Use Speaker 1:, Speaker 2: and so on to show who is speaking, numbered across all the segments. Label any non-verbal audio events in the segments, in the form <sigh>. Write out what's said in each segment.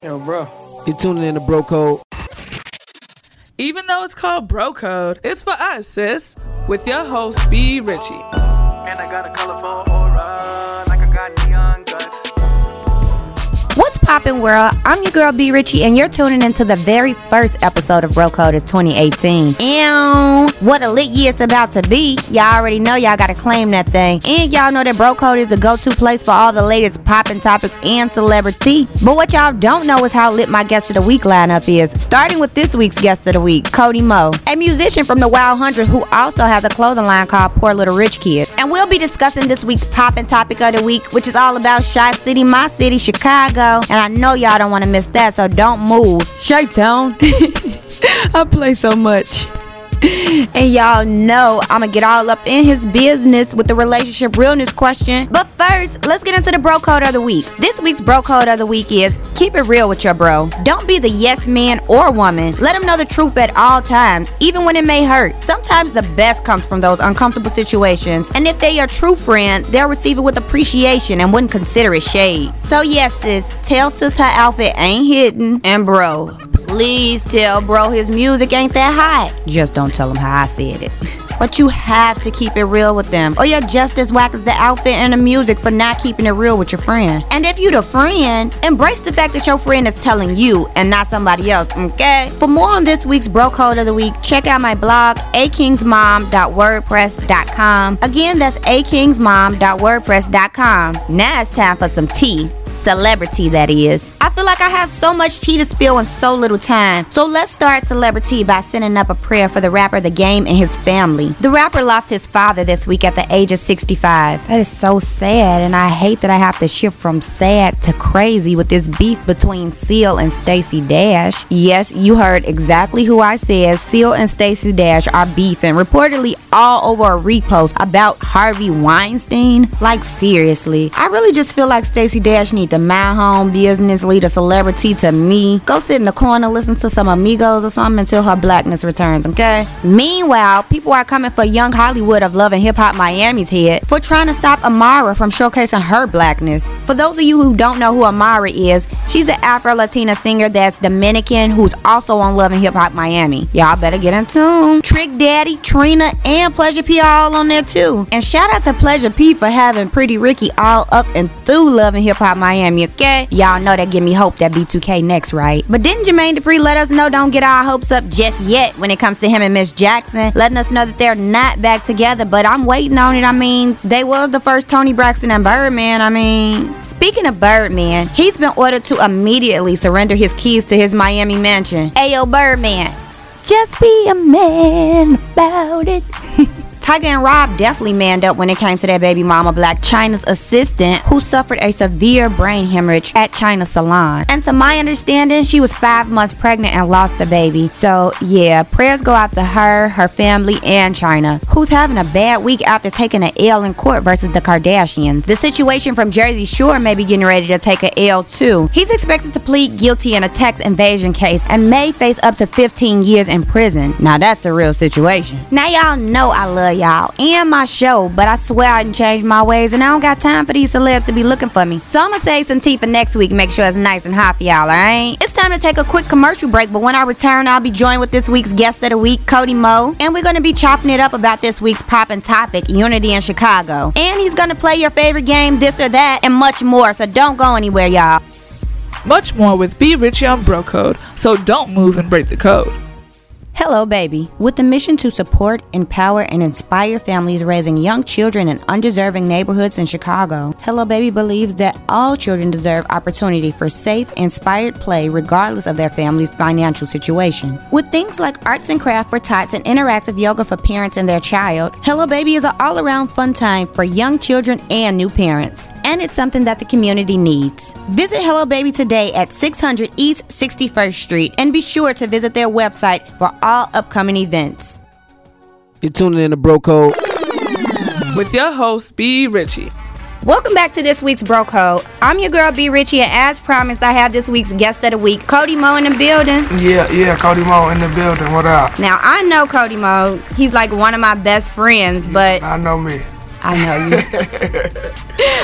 Speaker 1: Yo, bro.
Speaker 2: You're tuning in to Bro Code.
Speaker 1: Even though it's called Bro Code, it's for us, sis. With your host, B. Richie.
Speaker 3: And I got a colorful
Speaker 4: poppin', world? I'm your girl B Richie, and you're tuning into the very first episode of Bro Code of 2018. And what a lit year it's about to be. Y'all already know y'all gotta claim that thing. And y'all know that Bro Code is the go-to place for all the latest poppin' topics and celebrity. But what y'all don't know is how lit my guest of the week lineup is. Starting with this week's guest of the week, Cody Mo, a musician from the Wild Hundred who also has a clothing line called Poor Little Rich Kid. And we'll be discussing this week's poppin' topic of the week, which is all about Chi City, my city, Chicago. And I know y'all don't want to miss that, so don't move. Chi-Town. <laughs> I play so much. <laughs> And y'all know I'm gonna get all up in his business with the relationship realness question. But first, let's get into the bro code of the week. This week's bro code of the week is keep it real with your bro. Don't be the yes man or woman. Let him know the truth at all times, even when it may hurt. Sometimes the best comes from those uncomfortable situations. And if they're true friend, they'll receive it with appreciation and wouldn't consider it shade. So yes, sis, tell sis her outfit ain't hidden. And bro, Please tell bro his music ain't that hot. Just don't tell him how I said it. <laughs> But you have to keep it real with them, oh, or you're just as whack as the outfit and the music for not keeping it real with your friend. And if you the friend, embrace the fact that your friend is telling you and not somebody else, okay? For more on this week's bro code of the week, check out my blog, akingsmom.wordpress.com. Again, that's akingsmom.wordpress.com. Now it's time for some tea celebrity that is. I feel like I have so much tea to spill in so little time. So let's start celebrity by sending up a prayer for the rapper The Game and his family. The rapper lost his father this week at the age of 65. That is so sad and I hate that I have to shift from sad to crazy with this beef between Seal and Stacey Dash. Yes, you heard exactly who I said. Seal and Stacey Dash are beefing reportedly all over a repost about Harvey Weinstein. Like seriously, I really just feel like Stacey Dash needs to mind Home business, lead a celebrity to me. Go sit in the corner, listen to some amigos or something until her blackness returns, okay? Meanwhile, people are coming for young Hollywood of Love and Hip Hop Miami's head for trying to stop Amara from showcasing her blackness. For those of you who don't know who Amara is, she's an Afro Latina singer that's Dominican who's also on Love and Hip Hop Miami. Y'all better get in tune. Trick Daddy, Trina, and Pleasure P are all on there too. And shout out to Pleasure P for having Pretty Ricky all up and through Love and Hip Hop Miami. Miami, okay? Y'all know that give me hope that B2K next, right? But didn't Jermaine Dupri let us know don't get our hopes up just yet when it comes to him and Miss Jackson, letting us know that they're not back together, but I'm waiting on it. I mean, they was the first Toni Braxton and Birdman. I mean, speaking of Birdman, he's been ordered to immediately surrender his keys to his Miami mansion. Ayo, Birdman, just be a man about it. <laughs> Tyga and Rob definitely manned up when it came to their baby mama Blac Chyna's assistant who suffered a severe brain hemorrhage at Chyna Salon. And to my understanding, she was five months pregnant and lost the baby. So yeah, prayers go out to her, her family, and Chyna, who's having a bad week after taking an L in court versus the Kardashians. The situation from Jersey Shore may be getting ready to take an L too. He's expected to plead guilty in a tax invasion case and may face up to 15 years in prison. Now that's a real situation. Now y'all know I love y'all and my show, but I swear I didn't change my ways and I don't got time for these celebs to be looking for me. So I'm gonna save some tea for next week, make sure it's nice and hot for y'all, alright? It's time to take a quick commercial break, but when I return, I'll be joined with this week's guest of the week, Cody Mo, and we're gonna be chopping it up about this week's poppin' topic, Unity in Chicago. And he's gonna play your favorite game, this or that, and much more, so don't go anywhere, y'all.
Speaker 1: Much more with B. Richie on Bro Code, so don't move and break the code.
Speaker 4: Hello, baby. With the mission to support, empower, and inspire families raising young children in undeserving neighborhoods in Chicago, Hello, Baby believes that all children deserve opportunity for safe, inspired play regardless of their family's financial situation. With things like arts and craft for tots and interactive yoga for parents and their child, Hello, Baby is an all around fun time for young children and new parents. And it's something that the community needs. Visit Hello Baby today at 600 East 61st Street and be sure to visit their website for all upcoming events.
Speaker 2: You're tuning in to Bro Code.
Speaker 1: With your host, B. Richie.
Speaker 4: Welcome back to this week's Bro Code. I'm your girl B Richie, and as promised, I have this week's guest of the week, Cody Mo, in the building.
Speaker 3: Yeah, yeah, Cody Mo in the building. What up?
Speaker 4: Now I know Cody Mo. He's like one of my best friends, but
Speaker 3: I know me.
Speaker 4: I know you.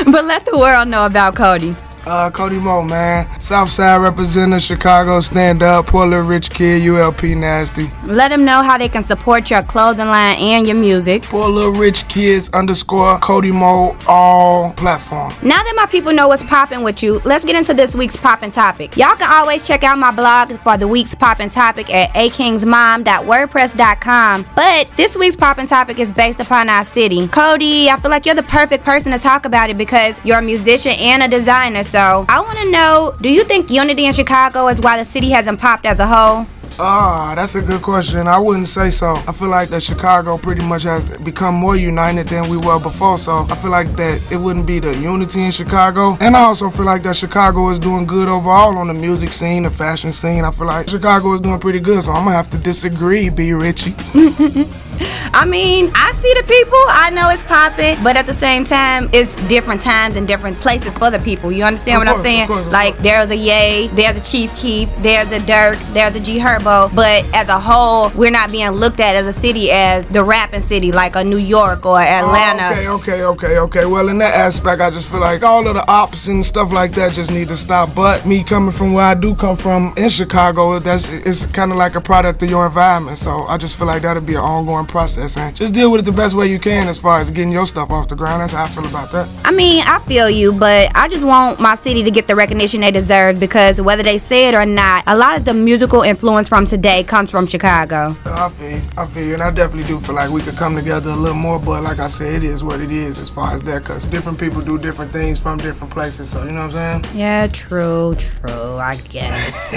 Speaker 4: <laughs> but let the world know about Cody.
Speaker 5: Uh, Cody Mo, man. Southside representative, Chicago, stand up, poor little rich kid, ULP nasty.
Speaker 4: Let them know how they can support your clothing line and your music.
Speaker 5: Poor little rich kids underscore Cody Mo, all platform.
Speaker 4: Now that my people know what's popping with you, let's get into this week's popping topic. Y'all can always check out my blog for the week's popping topic at akingsmom.wordpress.com. But this week's popping topic is based upon our city. Cody, I feel like you're the perfect person to talk about it because you're a musician and a designer. So I want to know do you think unity in Chicago is why the city hasn't popped as a whole?
Speaker 5: Ah, that's a good question. I wouldn't say so. I feel like that Chicago pretty much has become more united than we were before. So I feel like that it wouldn't be the unity in Chicago. And I also feel like that Chicago is doing good overall on the music scene, the fashion scene. I feel like Chicago is doing pretty good. So I'm gonna have to disagree, B Richie. <laughs> <laughs>
Speaker 4: I mean, I see the people. I know it's popping, but at the same time, it's different times and different places for the people. You understand
Speaker 5: Of
Speaker 4: what
Speaker 5: course,
Speaker 4: I'm saying?
Speaker 5: of course, of
Speaker 4: like
Speaker 5: course.
Speaker 4: there's a Yay, there's a Chief Keef, there's a Durk, there's a G Herbo, but as a whole, we're not being looked at as a city as the rapping city like a New York or oh, Atlanta.
Speaker 5: Oh, okay, okay, okay, okay. Well, in that aspect, I just feel like all of the ops and stuff like that just need to stop. But me coming from where I do come from in Chicago, that's it's kind of like a product of your environment. So I just feel like that'll be an ongoing process, and just deal with it the best way you can as far as getting your stuff off the ground. That's how I feel about that.
Speaker 4: I mean, I feel you, but I just want my city to get the recognition they deserve because whether they say it or not, a lot of the musical influence from today comes from Chicago.
Speaker 5: I feel you, I feel you, and I definitely do feel like we could come together a little more. But like I said, it is what it is as far as that, cause different people do different things from different places. So you know what I'm saying?
Speaker 4: Yeah, true, true, I guess.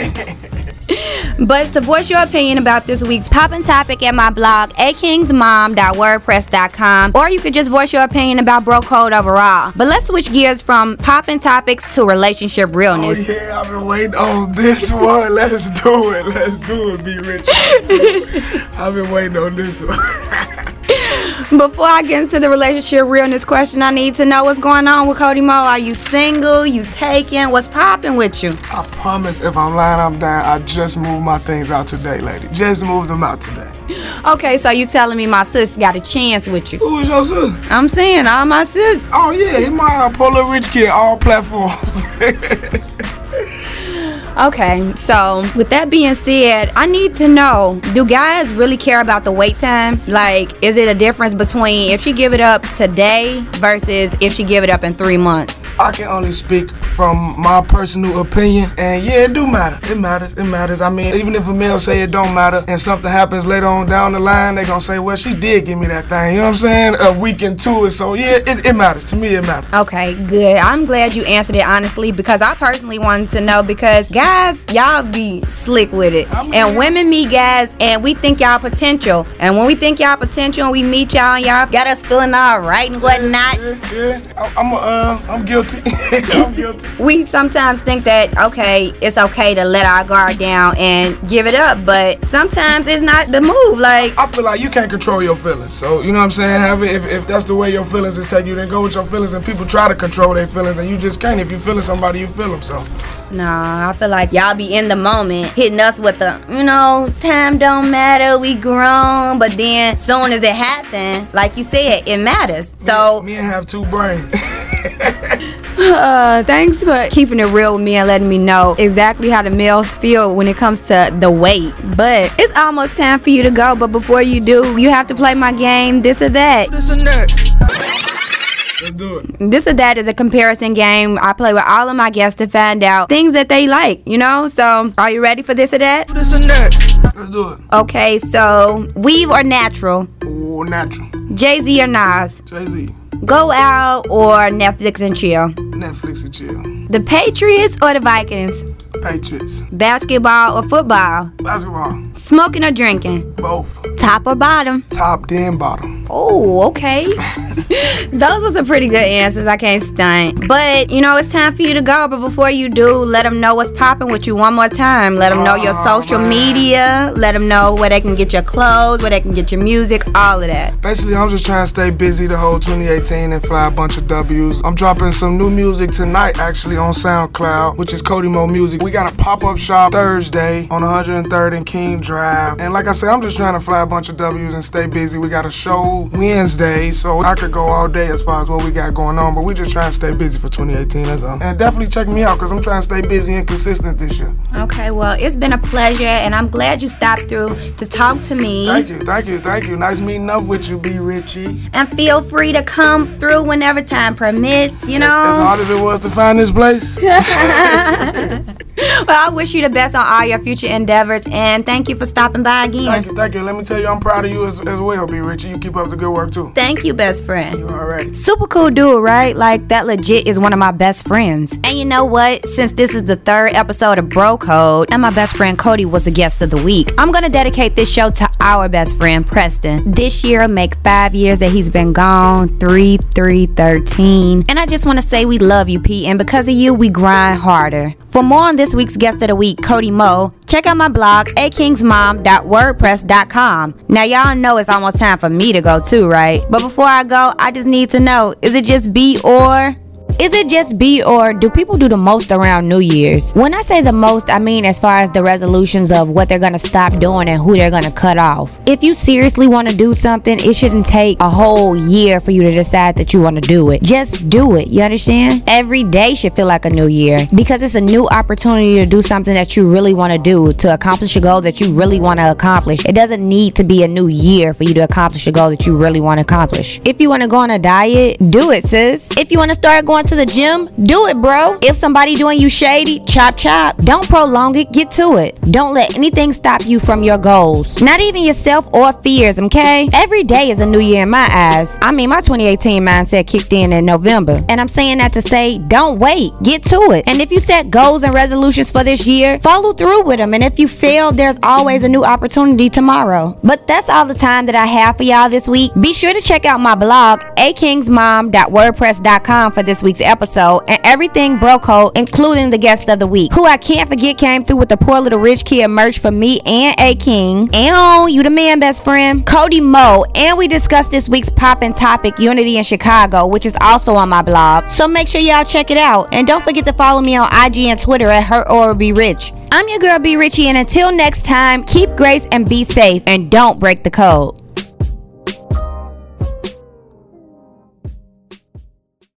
Speaker 4: <laughs> but to voice your opinion about this week's poppin' topic at my blog, akingsmom.wordpress.com, or you could just voice your opinion about bro code overall. But let's switch gears from poppin' topics to relationship
Speaker 5: Oh
Speaker 4: realness.
Speaker 5: yeah, I've been waiting on this <laughs> one. Let's do it. Let's do it, be rich. <laughs> I've been waiting on this one. <laughs> <laughs>
Speaker 4: Before I get into the relationship realness question, I need to know what's going on with Cody Mo. Are you single? You taken? What's popping with you?
Speaker 5: I promise if I'm lying, I'm down. I just moved my things out today, lady. Just moved them out today. <gasps>
Speaker 4: Okay, so you telling me my sis got a chance with you?
Speaker 5: Who is your sis?
Speaker 4: I'm saying all my sis.
Speaker 5: Oh yeah, he my polar rich kid, all platforms. <laughs>
Speaker 4: Okay, so with that being said, I need to know do guys really care about the wait time? Like, is it a difference between if she give it up today versus if she give it up in three months?
Speaker 5: I can only speak from my personal opinion, and yeah, it do matter. It matters. It matters. I mean, even if a male say it don't matter, and something happens later on down the line, they gonna say, well, she did give me that thing. You know what I'm saying? A week into it, so yeah, it, it matters. To me, it matters.
Speaker 4: Okay, good. I'm glad you answered it honestly because I personally wanted to know because guys, y'all be slick with it.
Speaker 5: I'm
Speaker 4: And women meet guys and we think y'all potential. And when we think y'all potential and we meet y'all and y'all got us feeling all right and whatnot,
Speaker 5: Yeah, yeah. I- I'm, uh, I'm guilty. <laughs> I'm guilty.
Speaker 4: We sometimes think that okay, it's okay to let our guard down and give it up, but sometimes it's not the move. Like,
Speaker 5: I feel like you can't control your feelings. So, you know what I'm saying? Have it, if, if that's the way your feelings is take you, then go with your feelings. And people try to control their feelings, and you just can't. If you're feeling somebody, you feel them. So,
Speaker 4: nah, I feel like y'all be in the moment, hitting us with the, you know, time don't matter, we grown, but then soon as it happen, like you said, it matters. So,
Speaker 5: me and have two brains. <laughs>
Speaker 4: uh, thanks for keeping it real with me and letting me know exactly how the males feel when it comes to the weight. But it's almost time for you to go. But before you do, you have to play my game, this or that.
Speaker 5: this and that. Let's do it.
Speaker 4: This or that is a comparison game. I play with all of my guests to find out things that they like, you know? So, are you ready for this or that?
Speaker 5: This and that. Let's do it.
Speaker 4: Okay, so weave or natural?
Speaker 5: Ooh, natural.
Speaker 4: Jay Z or Nas?
Speaker 5: Jay Z.
Speaker 4: Go out or Netflix and chill?
Speaker 5: Netflix and chill.
Speaker 4: The Patriots or the Vikings?
Speaker 5: Patriots.
Speaker 4: Basketball or football?
Speaker 5: Basketball.
Speaker 4: Smoking or drinking?
Speaker 5: Both.
Speaker 4: Top or bottom?
Speaker 5: Top, then bottom.
Speaker 4: Oh, okay. <laughs> Those were some pretty good answers. I can't stunt. But, you know, it's time for you to go. But before you do, let them know what's popping with you one more time. Let them know your
Speaker 5: oh,
Speaker 4: social media. Let them know where they can get your clothes, where they can get your music, all of that.
Speaker 5: Basically, I'm just trying to stay busy the whole 2018 and fly a bunch of W's. I'm dropping some new music tonight, actually, on SoundCloud, which is Cody Mo Music. We got a pop-up shop Thursday on 103rd and King Drive. And like I said, I'm just trying to fly a bunch of W's and stay busy. We got a show new Wednesdays, so I could go all day as far as what we got going on. But we just trying to stay busy for 2018. That's all. And definitely check me out because I'm trying to stay busy and consistent this year.
Speaker 4: Okay, well, it's been a pleasure, and I'm glad you stopped through to talk to me.
Speaker 5: Thank you, thank you, thank you. Nice meeting up with you, B. Richie.
Speaker 4: And feel free to come through whenever time permits, you know?
Speaker 5: As hard as it was to find this place. <laughs> <laughs>
Speaker 4: well, I wish you the best on all your future endeavors, and thank you for stopping by again.
Speaker 5: Thank you, thank you. Let me tell you, I'm proud of you as, as well, B. Richie. You keep up the good work too.
Speaker 4: Thank you, best friend.
Speaker 5: You alright.
Speaker 4: Super cool dude, right? Like that legit is one of my best friends. And you know what? Since this is the third episode of Bro Code, and my best friend Cody was the guest of the week, I'm gonna dedicate this show to our best friend Preston. This year make five years that he's been gone. Three, three, thirteen. And I just wanna say we love you, P, and because of you, we grind harder. For more on this week's guest of the week, Cody Mo, check out my blog, akingsmom.wordpress.com. Now, y'all know it's almost time for me to go too, right? But before I go, I just need to know is it just B or. Is it just B or do people do the most around New Year's? When I say the most, I mean as far as the resolutions of what they're gonna stop doing and who they're gonna cut off. If you seriously wanna do something, it shouldn't take a whole year for you to decide that you wanna do it. Just do it, you understand? Every day should feel like a new year because it's a new opportunity to do something that you really wanna do, to accomplish a goal that you really wanna accomplish. It doesn't need to be a new year for you to accomplish a goal that you really wanna accomplish. If you wanna go on a diet, do it, sis. If you wanna start going to the gym, do it, bro. If somebody doing you shady, chop chop. Don't prolong it, get to it. Don't let anything stop you from your goals. Not even yourself or fears, okay? Every day is a new year in my eyes. I mean, my 2018 mindset kicked in in November. And I'm saying that to say, don't wait, get to it. And if you set goals and resolutions for this year, follow through with them. And if you fail, there's always a new opportunity tomorrow. But that's all the time that I have for y'all this week. Be sure to check out my blog, akingsmom.wordpress.com for this week's episode and everything bro code, including the guest of the week, who I can't forget came through with the poor little rich kid merch for me and A King. And on you the man, best friend, Cody Mo. And we discussed this week's poppin' topic, Unity in Chicago, which is also on my blog. So make sure y'all check it out. And don't forget to follow me on IG and Twitter at her or be rich. I'm your girl B Richie, and until next time, keep grace and be safe, and don't break the code.